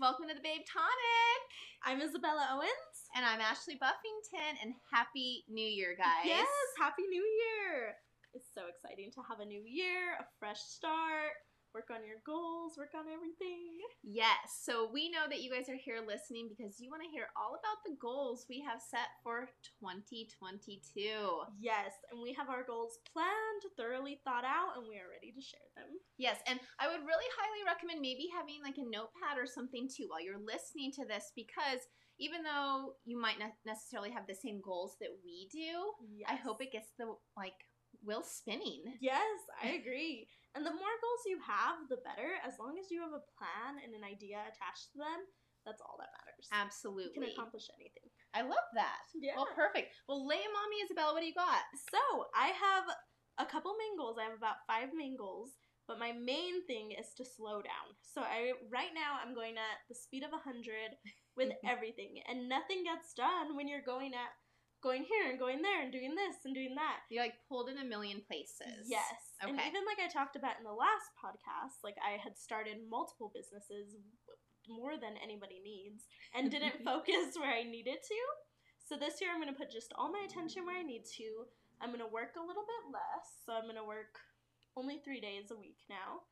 welcome to the Babe Tonic. I'm Isabella Owens. And I'm Ashley Buffington, and Happy New Year, guys. Yes, Happy New Year. It's so exciting to have a new year, a fresh start, work on your goals, work on everything. Yes, so we know that you guys are here listening because you want to hear all about the goals we have set for 2022. Yes, and we have our goals planned, thoroughly thought out, and we are ready to share them. Yes, and I would really highly recommend maybe having like a notepad or something too while you're listening to this because even though you might not necessarily have the same goals that we do, Yes. I hope it gets the like wheel spinning. Yes, I agree. and the more goals you have, the better. As long as you have a plan and an idea attached to them, that's all that matters. Absolutely. You can accomplish anything. I love that. Yeah. Well, perfect. Well, lay me, Isabella. What do you got? So I have a couple main goals. I have about five main goals, but my main thing is to slow down. So I right now I'm going at the speed of hundred with everything, and nothing gets done when you're going at going here and going there and doing this and doing that. You like pulled in a million places. Yes, Okay. and even like I talked about in the last podcast, like I had started multiple businesses more than anybody needs and didn't focus where I needed to. So this year I'm going to put just all my attention where I need to. I'm going to work a little bit less. So I'm going to work only 3 days a week now.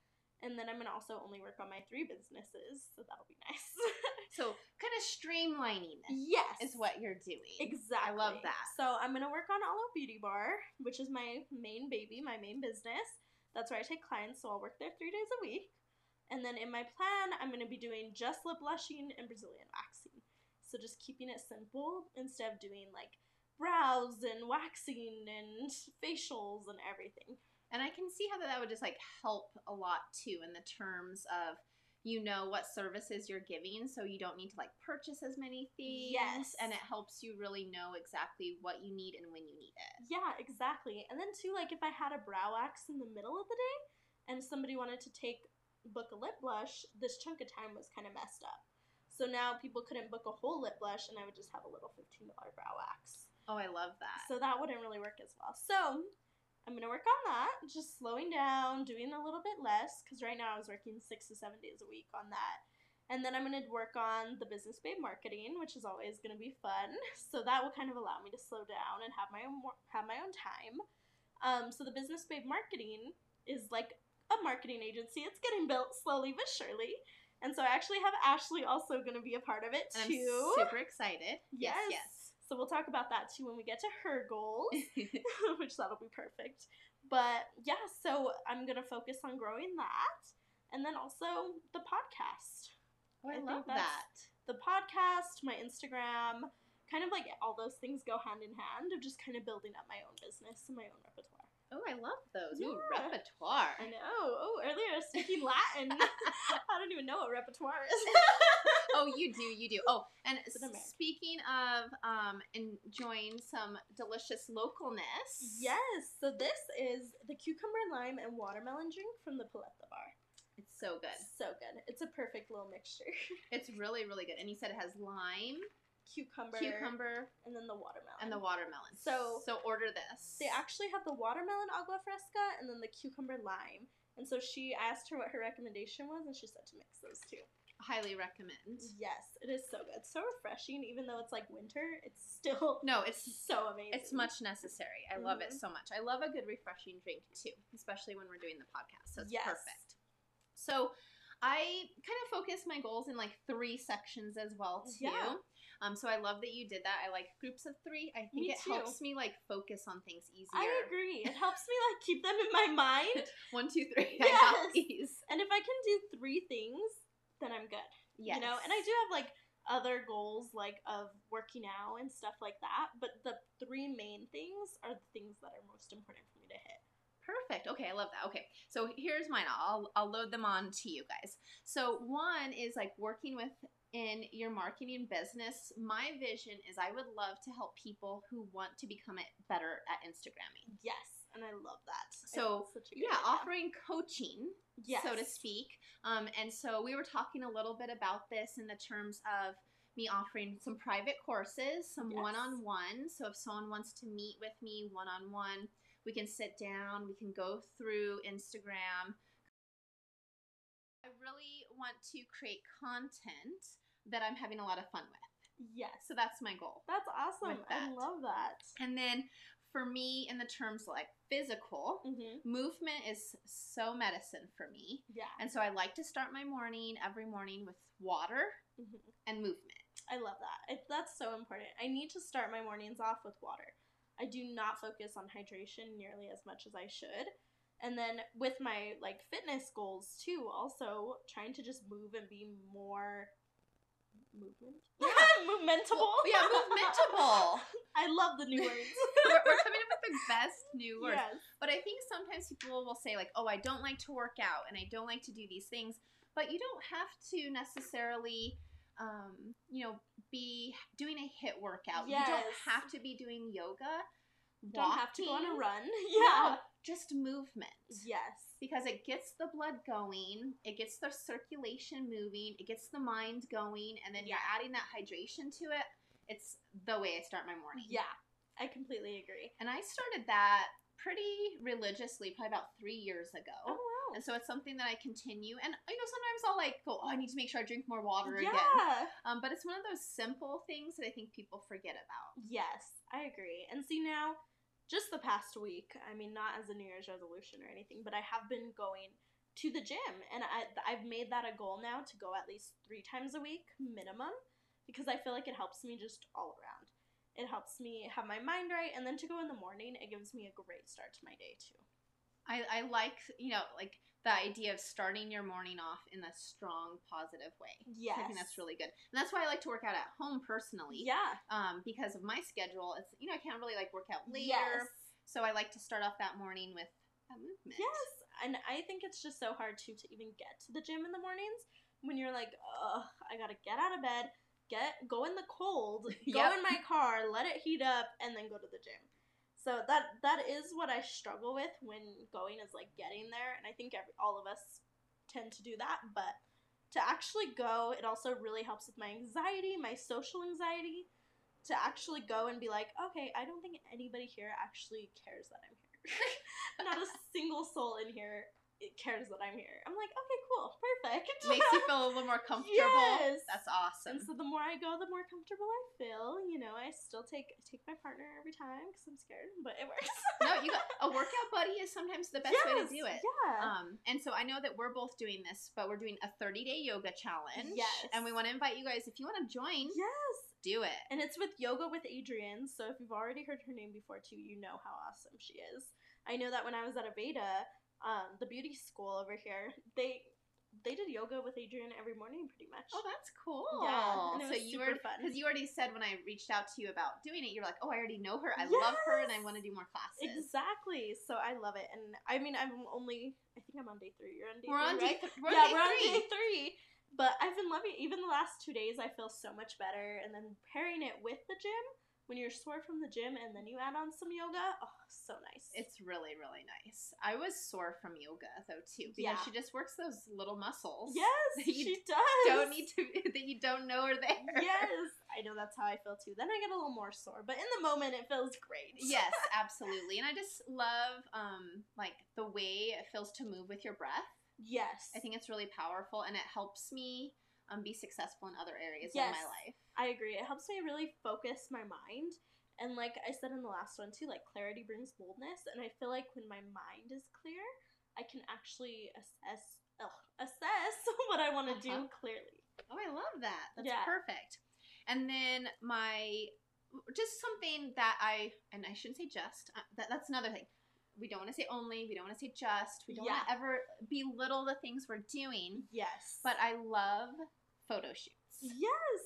And then I'm going to also only work on my three businesses, so that'll be nice. So kind of streamlining this yes. is what you're doing. Exactly. I love that. So I'm gonna work on Olive Beauty Bar, which is my main baby, my main business. That's where I take clients, so I'll work there three days a week. And then in my plan, I'm gonna be doing just lip blushing and Brazilian waxing. So just keeping it simple instead of doing like brows and waxing and facials and everything. And I can see how that would just like help a lot too in the terms of you know what services you're giving so you don't need to like purchase as many things Yes. and it helps you really know exactly what you need and when you need it. Yeah, exactly. And then too, like if I had a brow wax in the middle of the day and somebody wanted to take book a lip blush, this chunk of time was kind of messed up. So now people couldn't book a whole lip blush and I would just have a little $15 brow wax. Oh, I love that. So that wouldn't really work as well. So I'm gonna work on that, just slowing down, doing a little bit less, because right now I was working six to seven days a week on that. And then I'm gonna work on the business babe marketing, which is always gonna be fun. So that will kind of allow me to slow down and have my own have my own time. Um, so the business babe marketing is like a marketing agency. It's getting built slowly but surely. And so I actually have Ashley also gonna be a part of it and too. I'm super excited. Yes, Yes. So we'll talk about that too when we get to her goals, which that'll be perfect. But yeah, so I'm gonna focus on growing that, and then also the podcast. oh, I, I love that. The podcast, my Instagram, kind of like all those things go hand in hand of just kind of building up my own business and my own repertoire. Oh, I love those. Ooh, repertoire. I know. Oh, earlier I was speaking Latin. I don't even know what repertoire is. Oh, you do, you do. Oh, and It's an American. speaking of um, enjoying some delicious localness. yes. So this is the cucumber lime and watermelon drink from the Paleta Bar. It's so good. So good. It's a perfect little mixture. It's really, really good. And you said it has lime, cucumber, cucumber, and then the watermelon. and the watermelon. So- so order this. They actually have the watermelon agua fresca and then the cucumber lime. And so she asked her what her recommendation was, and she said to mix those two. Highly recommend. Yes, it is so good, so refreshing. Even though it's like winter, it's still No, it's so amazing. it's much necessary. I love it Mhm. so much. I love a good refreshing drink too, especially when we're doing the podcast. So it's Yes. perfect. So I kind of focus my goals in like three sections as well too. Yeah. Um, so I love that you did that. I like groups of three. I think Me it too. helps me like focus on things easier. I agree. It helps me like keep them in my mind, One, two, three. Yes. and if I can do three things, then I'm good. Yes. You know, and I do have like other goals like of working out and stuff like that, but the three main things are the things that are most important for me to hit. Perfect. Okay, I love that. Okay, so here's mine. I'll I'll load them on to you guys. So one is like working with in your marketing business. My vision is I would love to help people who want to become better at Instagramming. Yes, and I love that. So, It's such a good Yeah, idea. offering coaching, yes. so to speak. Um, and so we were talking a little bit about this in the terms of me offering some private courses, some Yes. one on one. So if someone wants to meet with me one on one, we can sit down, we can go through Instagram. I really want to create content that I'm having a lot of fun with. Yes. So that's my goal. That's awesome. I love that. And then for me, in the terms like physical, Mm-hmm. movement is so medicine for me. Yeah. And so I like to start my morning every morning with water Mhm. and movement. I love that. It, that's so important. I need to start my mornings off with water. I do not focus on hydration nearly as much as I should. And then with my like fitness goals too, also trying to just move and be more movement. Yeah. movementable. yeah, movementable. I love the new words. we're, we're coming up with the best new words. yes. But I think sometimes people will say, like, oh, I don't like to work out and I don't like to do these things. But you don't have to necessarily, um, you know, be doing a HIIT workout. You don't have to be doing yoga. Don't have to go on a walking. run. No, Yeah. just movement. Yes. Because it gets the blood going, it gets the circulation moving, it gets the mind going, and then you're Yeah. adding that hydration to it. It's the way I start my morning. Yeah. I completely agree. And I started that pretty religiously, probably about three years ago. Oh wow. And so it's something that I continue. And you know, sometimes I'll like go, oh, I need to make sure I drink more water yeah. again. Um, but it's one of those simple things that I think people forget about. Yes, I agree. And see now, just the past week, I mean, not as a New Year's resolution or anything, but I have been going to the gym, and I I've made that a goal now to go at least three times a week minimum, because I feel like it helps me just all around. It helps me have my mind right, and then to go in the morning, it gives me a great start to my day too. I, I like, you know, like the idea of starting your morning off in a strong, positive way. Yes, I think that's really good. And that's why I like to work out at home personally. yeah. Um, because of my schedule, it's you know I can't really like work out later, Yes. so I like to start off that morning with a movement. Yes, and I think it's just so hard too to even get to the gym in the mornings when you're like, ugh, I gotta get out of bed, get go in the cold, go Yep. in my car, let it heat up, and then go to the gym. So that that is what I struggle with when going is like getting there, and I think every, all of us tend to do that. But to actually go, it also really helps with my anxiety, my social anxiety. To actually go and be like, okay, I don't think anybody here actually cares that I'm here. Not a single soul in here it cares that I'm here. I'm like, okay, cool, perfect. Makes you feel a little more comfortable. Yes. That's awesome. And so the more I go, the more comfortable I feel. You know, I still take take my partner every time because I'm scared, but it works. no, you got a workout buddy is sometimes the best way to do it. Yeah. Um, and so I know that we're both doing this, but we're doing a 30 day yoga challenge. Yes. And we want to invite you guys, if you want to join, yes. do it. And it's with Yoga with Adriene. So if you've already heard her name before too, you know how awesome she is. I know that when I was at Aveda, um, the beauty school over here, they they did yoga with Adriene every morning pretty much. Oh, that's cool. Yeah, and it so was you super were fun. because you already said when I reached out to you about doing it, you were like, "Oh, I already know her. I love her, and I want to do more classes." Exactly. So I love it, and I mean, I'm only. I think I'm on day three. You're on day We're on three, day, right? th- we're yeah, on day we're on day three. But I've been loving. it. Even the last two days, I feel so much better. And then pairing it with the gym, when you're sore from the gym, and then you add on some yoga, oh, so nice. It's really, really nice. I was sore from yoga though too because Yeah. she just works those little muscles. yes, she does. Don't need to that you don't know are there. yes, I know that's how I feel too. Then I get a little more sore, but in the moment, it feels great. yes, absolutely. And I just love um like the way it feels to move with your breath. Yes. I think it's really powerful and it helps me um be successful in other areas Yes. of my life. I agree. It helps me really focus my mind. And like I said in the last one too, like clarity brings boldness. And I feel like when my mind is clear, I can actually assess ugh, assess what I want to do Uh-huh. clearly. Oh, I love that. That's Yeah. perfect. And then my just something that I and I shouldn't say just uh, that, that's another thing. We don't want to say only. We don't want to say just. We don't want to ever belittle the things we're doing. Yes. But I love photo shoots. yes.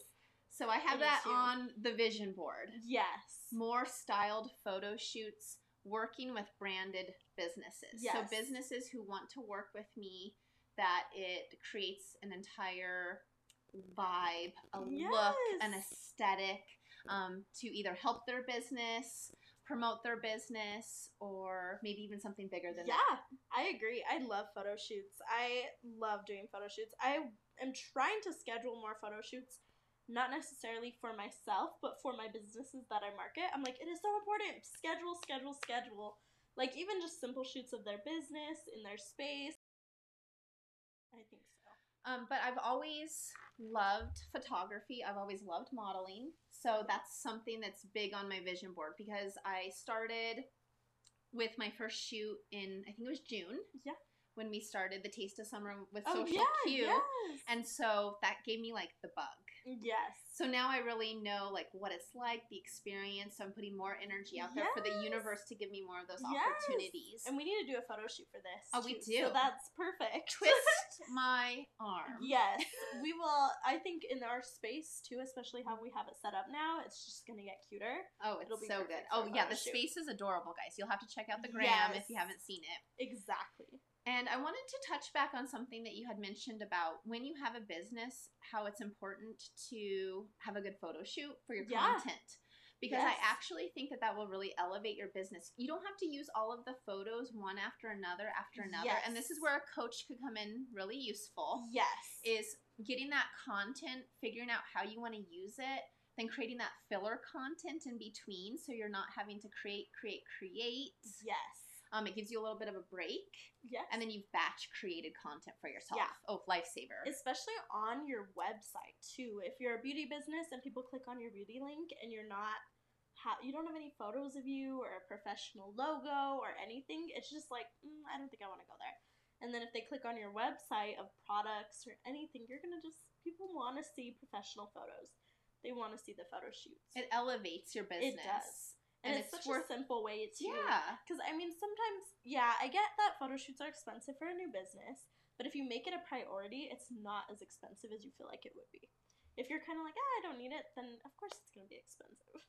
So I have I that too. on the vision board. Yes. More styled photo shoots working with branded businesses. So businesses who want to work with me that it creates an entire vibe, a look, an aesthetic um, to either help their business, promote their business, or maybe even something bigger than yeah, that. I agree. I love photo shoots. I love doing photo shoots. I am trying to schedule more photo shoots, not necessarily for myself, but for my businesses that I market. I'm like, it is so important. Schedule, schedule, schedule. Like even just simple shoots of their business in their space. I think so. Um, but I've always loved photography. I've always loved modeling. So that's something that's big on my vision board because I started with my first shoot in I think it was June. Yeah. When we started the Taste of Summer with Oh Social yeah, Q. yes. And so that gave me like the bug. yes. So now I really know like what it's like, the experience. So I'm putting more energy out there for the universe to give me more of those Yes. opportunities. And we need to do a photo shoot for this. Oh, we too, So do. that's perfect. Twist my arm. yes, we will. I think in our space too, especially how we have it set up now, it's just gonna get cuter. Oh, it's It'll be so good. Oh yeah, the shoot. space is adorable, guys. You'll have to check out the gram if you haven't seen it. Exactly. And I wanted to touch back on something that you had mentioned about when you have a business, how it's important to have a good photo shoot for your Yeah. content. Because I actually think that that will really elevate your business. You don't have to use all of the photos one after another after another. And this is where a coach could come in really useful Yes. is getting that content, figuring out how you want to use it, then creating that filler content in between so you're not having to create, create, create. yes. Um, it gives you a little bit of a break, Yes. and then you've batch created content for yourself. Yeah. Oh, lifesaver. especially on your website too. If you're a beauty business and people click on your beauty link and you're not ha- you don't have any photos of you or a professional logo or anything, it's just like mm, I don't think I want to go there. And then if they click on your website of products or anything, you're gonna just people want to see professional photos. They want to see the photo shoots. it elevates your business. It does. And, and it's, it's such a simple way to Yeah. because I mean, sometimes, yeah, I get that photo shoots are expensive for a new business, but if you make it a priority, it's not as expensive as you feel like it would be. If you're kind of like, ah, I don't need it, then of course it's going to be expensive.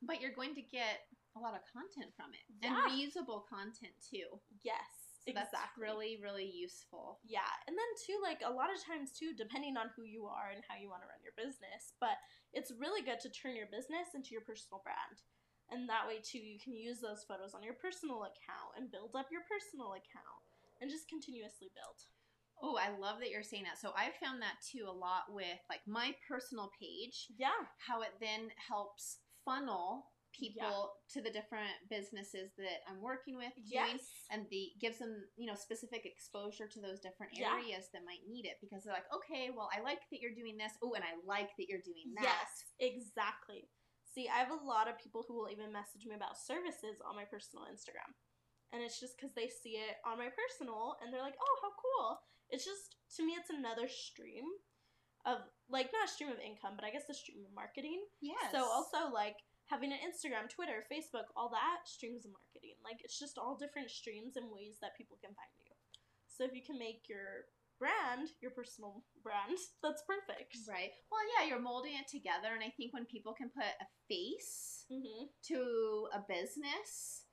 But you're going to get a lot of content from it and reusable content too. Yes, So exactly. that's really, really useful. Yeah, and then too, like a lot of times too, depending on who you are and how you want to run your business, but it's really good to turn your business into your personal brand. And that way too, you can use those photos on your personal account and build up your personal account and just continuously build. Oh, I love that you're saying that. So I've found that too a lot with like my personal page, Yeah, how it then helps funnel people to the different businesses that I'm working with doing yes. and the gives them, you know, specific exposure to those different Yeah. areas that might need it because they're like, "Okay, well, I like that you're doing this. Oh, and I like that you're doing that." Yes, exactly. See, I have a lot of people who will even message me about services on my personal Instagram. And it's just because they see it on my personal and they're like, oh, how cool. It's just, to me, it's another stream of, like, not a stream of income, but I guess a stream of marketing. Yes. So, also, like, having an Instagram, Twitter, Facebook, all that streams of marketing. Like, it's just all different streams and ways that people can find you. So, if you can make your brand your personal brand, that's perfect. Right. Well, yeah, you're molding it together, and I think when people can put a face Mm-hmm. to a business,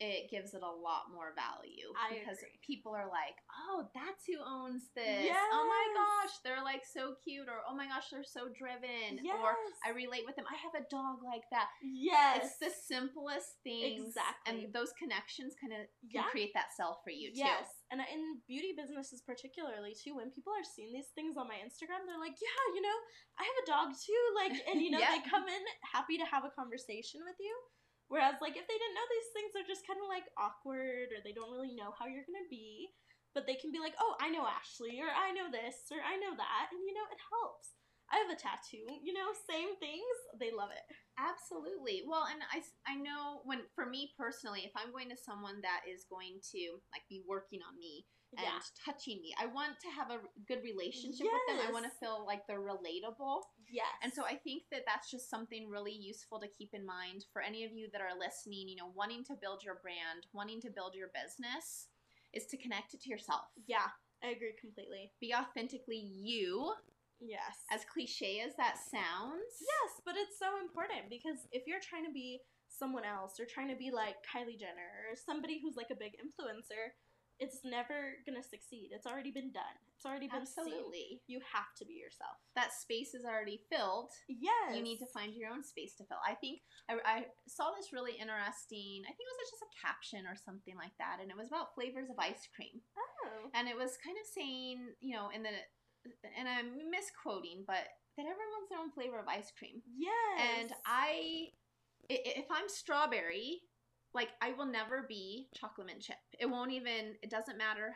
it gives it a lot more value I because agree. people are like, "Oh, that's who owns this." Oh my gosh, they're like so cute, or "Oh my gosh, they're so driven," Yes. or "I relate with them. I have a dog like that." Yes. It's the simplest things, Exactly. and those connections kind of can Yeah. create that sell for you too. Yes. And in beauty businesses particularly too, when people are seeing these things on my Instagram, they're like, Yeah, you know, I have a dog too. Like and you know, Yeah. they come in happy to have a conversation with you. Whereas like if they didn't know these things, they're just kinda like awkward or they don't really know how you're gonna be. But they can be like, Oh, I know Ashley or I know this or I know that and you know, it helps. I have a tattoo, you know, same things. They love it. Absolutely. Well, and I, I know when, for me personally, if I'm going to someone that is going to like be working on me and Yeah. touching me, I want to have a good relationship with them. I want to feel like they're relatable. Yes. And so I think that that's just something really useful to keep in mind for any of you that are listening, you know, wanting to build your brand, wanting to build your business, is to connect it to yourself. Yeah, I agree completely. Be authentically you, Yes. as cliche as that sounds. Yes, but it's so important because if you're trying to be someone else or trying to be like Kylie Jenner or somebody who's like a big influencer, it's never gonna succeed. It's already been done. It's already been seen. Absolutely. You have to be yourself. That space is already filled. Yes. You need to find your own space to fill. I think I, I saw this really interesting. I think it was just a caption or something like that, and it was about flavors of ice cream. Oh. And it was kind of saying, you know, and then, and I'm misquoting, but that everyone's their own flavor of ice cream. Yes. And I, i- if I'm strawberry, like I will never be chocolate mint chip. It won't even. It doesn't matter.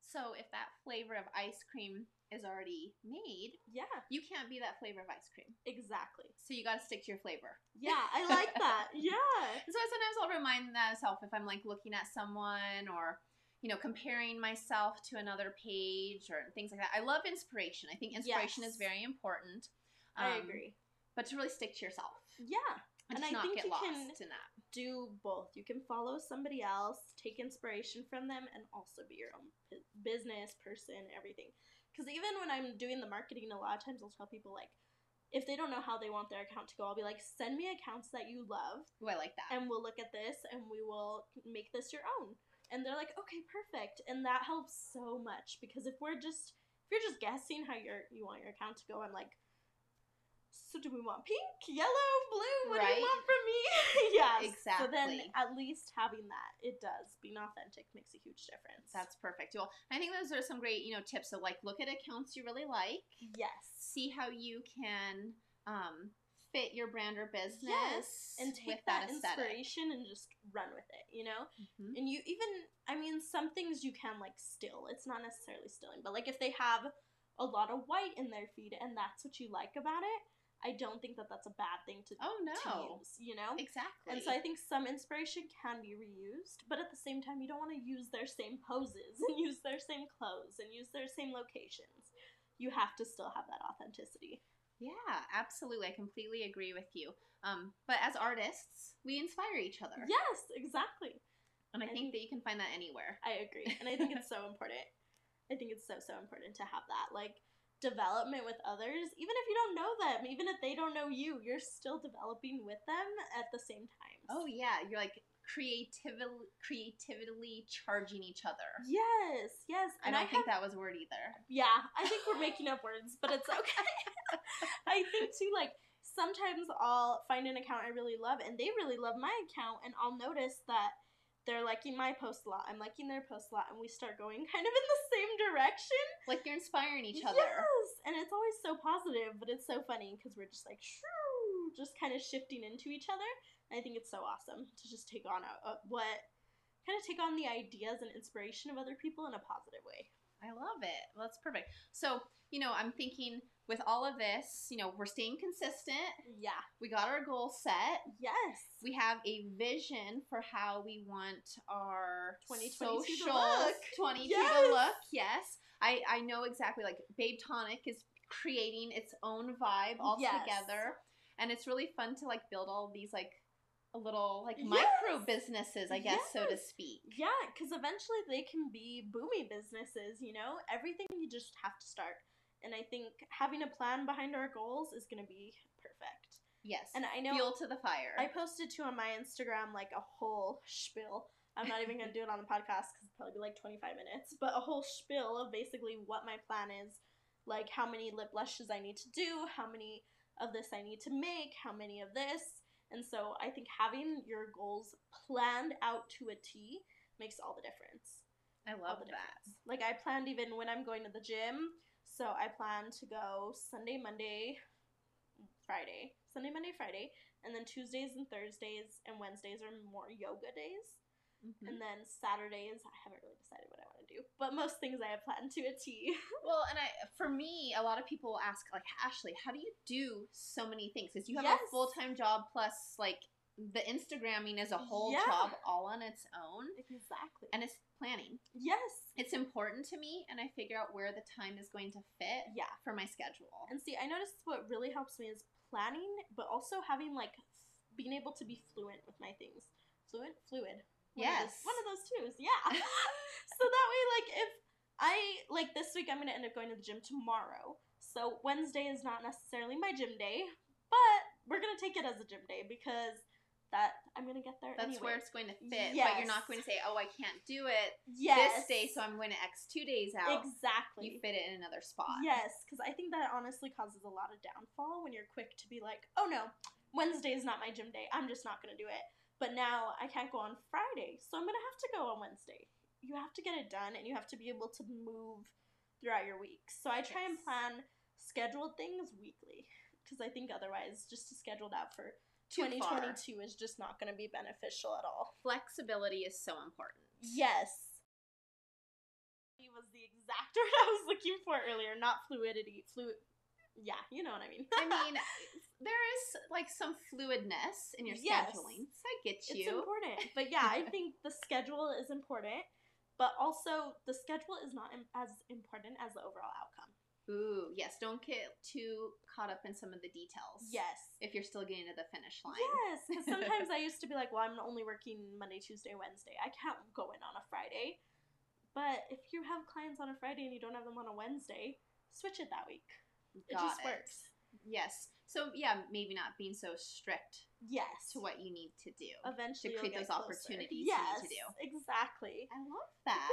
So if that flavor of ice cream is already made, Yeah, you can't be that flavor of ice cream. exactly. So you got to stick to your flavor. Yeah, I like that. Yeah. So sometimes I'll remind myself if I'm like looking at someone or you know comparing myself to another page or things like that. I love inspiration. I think inspiration Yes. is very important. I Um, agree. But to really stick to yourself Yeah. and, And I not think get you lost can- in that. do both. You can follow somebody else, take inspiration from them, and also be your own p- business person, everything. Because even when I'm doing the marketing, a lot of times I'll tell people, like, if they don't know how they want their account to go, I'll be like, send me accounts that you love, Ooh, I like that. and we'll look at this and we will make this your own. And they're like, okay, perfect. And that helps so much because if we're just, if you're just guessing how your you want your account to go, I'm like, so do we want pink, yellow, blue? What do you want from me? yes. Exactly. So then at least having that, it does. Being authentic makes a huge difference. That's perfect. Well, I think those are some great, you know, tips. So like look at accounts you really like, yes. see how you can um, fit your brand or business Yes. And take that, that, inspiration and just run with it, you know? Mhm. And you even, I mean, some things you can like still. It's not necessarily stealing, but like if they have a lot of white in their feed and that's what you like about it, I don't think that that's a bad thing to, Oh to no, use, you know? exactly. And so I think some inspiration can be reused, but at the same time, you don't want to use their same poses and use their same clothes and use their same locations. You have to still have that authenticity. Yeah, absolutely. I completely agree with you. Um, but as artists, we inspire each other. Yes, exactly. And I I think think- that you can find that anywhere. I agree. And I think it's so important. I think it's so, so important to have that. Like, development with others, even if you don't know them, even if they don't know you, you're still developing with them at the same time. Oh yeah, you're like creatively creatively charging each other. yes, yes. I don't I think that was a word either. Yeah, I think we're making up words, but it's okay. I think too, like sometimes I'll find an account I really love, and they really love my account, and I'll notice that they're liking my post a lot. I'm liking their post a lot, and we start going kind of in the same direction. Like you're inspiring each other. Yes, and it's always so positive, but it's so funny because we're just like shoo, just kind of shifting into each other. I think it's so awesome to just take on a, a, what kind of take on the ideas and inspiration of other people in a positive way. I love it. Well, that's perfect. So, you know, I'm thinking with all of this, you know, we're staying consistent. Yeah. We got our goal set. Yes. We have a vision for how we want our 2022 to look. 22 Yes. to look. Yes. I, I know exactly like Babe Tonic is creating its own vibe all Yes. together. And it's really fun to like build all these like a little like Yes. micro businesses, I guess, so to speak. Yeah, because eventually they can be boomy businesses, you know? Everything you just have to start. And I think having a plan behind our goals is going to be perfect. Yes. And I know Fuel to the fire. I posted too on my Instagram like a whole spiel. I'm not even going to do it on the podcast because it'll probably be like 25 minutes, but a whole spiel of basically what my plan is like how many lip blushes I need to do, how many of this I need to make, how many of this. And so I think having your goals planned out to a T makes all the difference. I love the that. difference. Like I planned even when I'm going to the gym. So I plan to go Sunday, Monday, Friday. Sunday, Monday, Friday. And then Tuesdays and Thursdays and Wednesdays are more yoga days. Mhm. And then Saturdays, I haven't really decided what I want to do. But most things I have planned to a T. Well, and I, for me, a lot of people ask, like, Ashley, how do you do so many things? Because you have Yes. a full time job plus, like, the Instagramming is a whole Yeah. job all on its own, exactly. and it's planning. yes. It's important to me, and I figure out where the time is going to fit Yeah. for my schedule. And see, I noticed what really helps me is planning, but also having like being able to be fluent with my things. Fluent, fluid. One of those- Yes. one of those twos. Yeah. so that way, like, if I like this week, I'm gonna end up going to the gym tomorrow. So Wednesday is not necessarily my gym day, but we're gonna take it as a gym day because that I'm gonna get there. That's anyway. where it's going to fit, but you're not going to say, "Oh, I can't do it yes. this day, so I'm going to X two days out." exactly. You fit it in another spot. Yes, because I think that honestly causes a lot of downfall when you're quick to be like, oh no, Wednesday is not my gym day. I'm just not going to do it. But now I can't go on Friday, so I'm going to have to go on Wednesday. You have to get it done and you have to be able to move throughout your week. So I try and plan scheduled things weekly because I think otherwise, just to schedule out for 2022 is just not going to be beneficial at all. Flexibility is so important. Yes. He was the exact word I was looking for earlier. Not fluidity. Fluid. Yeah, you know what I mean. I mean, there is like some fluidness in your Yes. scheduling. So I get you. it's important. But yeah, I think the schedule is important, but also the schedule is not as important as the overall outcome. Ooh, yes. Don't get too caught up in some of the details. Yes. If you're still getting to the finish line. Yes, because sometimes I used to be like, well, I'm only working Monday, Tuesday, Wednesday. I can't go in on a Friday. But if you have clients on a Friday and you don't have them on a Wednesday, switch it that week. It Got just works. Yes. So yeah, maybe not being so strict Yes. to what you need to do. Eventually, to create those closer. opportunities you need yes, to do. Exactly. I love that.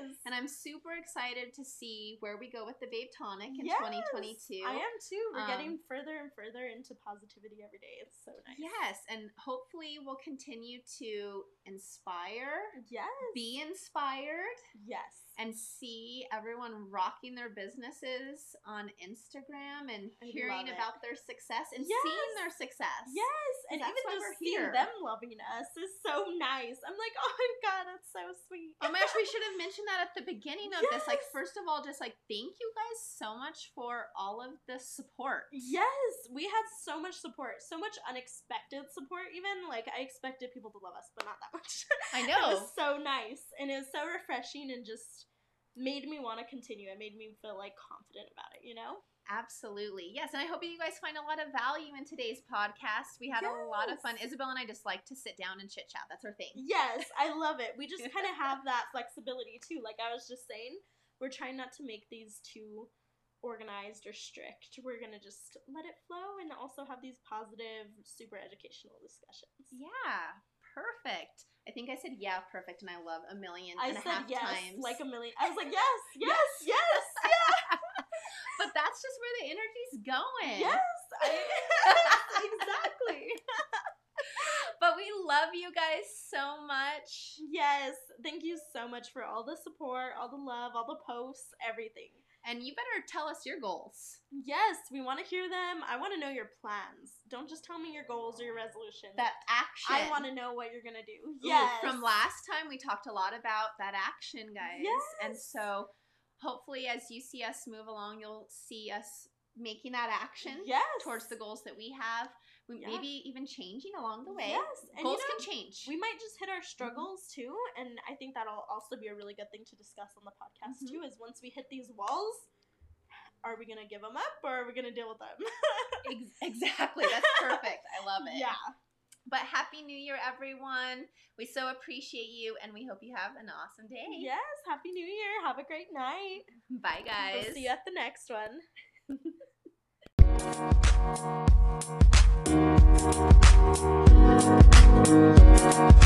Yes. And I'm super excited to see where we go with the Babe Tonic in Yes, 2022. I am too. We're Um, getting further and further into positivity every day. It's so nice. Yes, and hopefully we'll continue to inspire, Yes. be inspired, Yes. and see everyone rocking their businesses on Instagram and I hearing it. about their success and Yes. seeing their success. Yes, and even just seeing them loving us is so nice. I'm like, oh my god, that's so sweet. Oh my gosh, we should have mentioned that at the beginning of this. Like, first of all, just like thank you guys so much for all of the support. Yes, we had so much support, so much unexpected support. Even like I expected people to love us, but not that much. I it know. was so nice, and it was so refreshing, and just made me want to continue. It made me feel like confident about it. You know? Absolutely. Yes. And I hope you guys find a lot of value in today's podcast. We had a lot of fun. Yes. Isabel and I just like to sit down and chit chat. That's our thing. Yes, I love it. We just kind of have that flexibility too. Like I was just saying, we're trying not to make these too organized or strict. We're gonna just let it flow and also have these positive, super educational discussions. Yeah. Perfect. I think I said yeah, perfect, and I love a million I and a half yes, times. like a million. I was like, yes, yes, yes, but that's just where the energy's going. yes. I, exactly. But we love you guys so much. Yes. Thank you so much for all the support, all the love, all the posts, everything. And you better tell us your goals. Yes, we want to hear them. I want to know your plans. Don't just tell me your goals or your resolutions. That action. I want to know what you're gonna do. Ooh, Yes. From last time, we talked a lot about that action, guys. Yes. And so hopefully, as you see us move along, you'll see us making that action Yes. towards the goals that we have. We Yeah. Maybe even changing along the way. Yes. And Goals you know, can change. we might just hit our struggles too, and I think that'll also be a really good thing to discuss on the podcast Mhm. too. Is once we hit these walls, are we gonna give them up or are we gonna deal with them? Exactly. That's perfect. I love it. Yeah. But happy new year, everyone. We so appreciate you and we hope you have an awesome day. Yes, happy new year. Have a great night. Bye, guys. We'll see you at the next one.